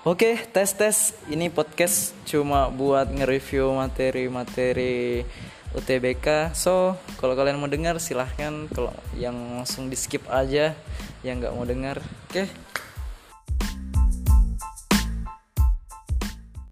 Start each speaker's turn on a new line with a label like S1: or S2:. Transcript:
S1: Oke, tes tes. Ini podcast cuma buat nge-review materi-materi UTBK. So, kalau kalian mau dengar silahkan. Kalau yang langsung di skip aja, yang nggak mau dengar, oke.